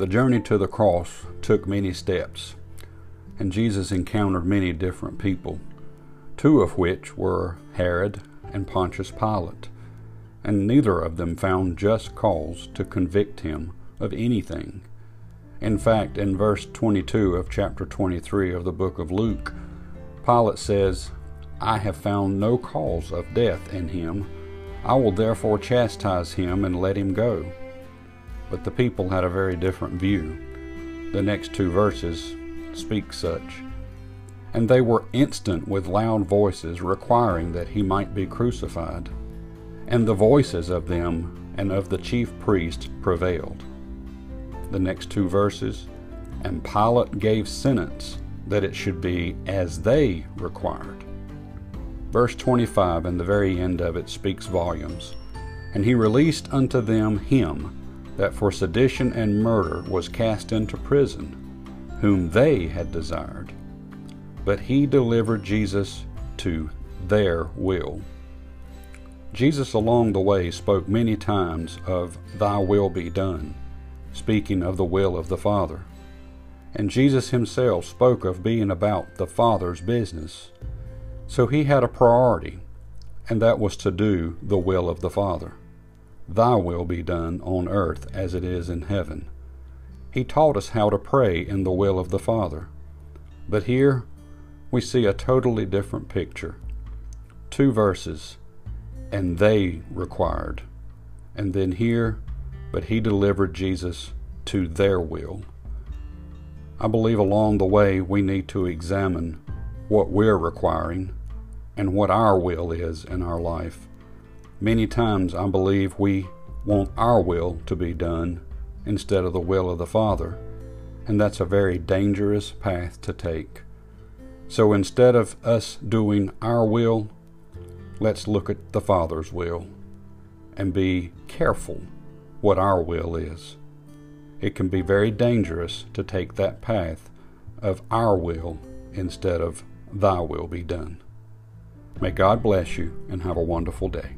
The journey to the cross took many steps, and Jesus encountered many different people, two of which were Herod and Pontius Pilate, and neither of them found just cause to convict him of anything. In fact, in verse 22 of chapter 23 of the book of Luke, Pilate says, I have found no cause of death in him. I will therefore chastise him and let him go. But the people had a very different view. The next two verses speak such. And they were instant with loud voices, requiring that he might be crucified. And the voices of them and of the chief priest prevailed. The next two verses, and Pilate gave sentence that it should be as they required. Verse 25 and the very end of it speaks volumes. And he released unto them him that for sedition and murder was cast into prison, whom they had desired. But he delivered Jesus to their will. Jesus along the way spoke many times of Thy will be done, speaking of the will of the Father. And Jesus himself spoke of being about the Father's business. So he had a priority, and that was to do the will of the Father. Thy will be done on earth as it is in heaven. He taught us how to pray in the will of the Father. But here we see a totally different picture. Two verses, and they required. And then here, but he delivered Jesus to their will. I believe along the way we need to examine what we're requiring and what our will is in our life. Many times I believe we want our will to be done instead of the will of the Father, and that's a very dangerous path to take. So instead of us doing our will, let's look at the Father's will and be careful what our will is. It can be very dangerous to take that path of our will instead of thy will be done. May God bless you and have a wonderful day.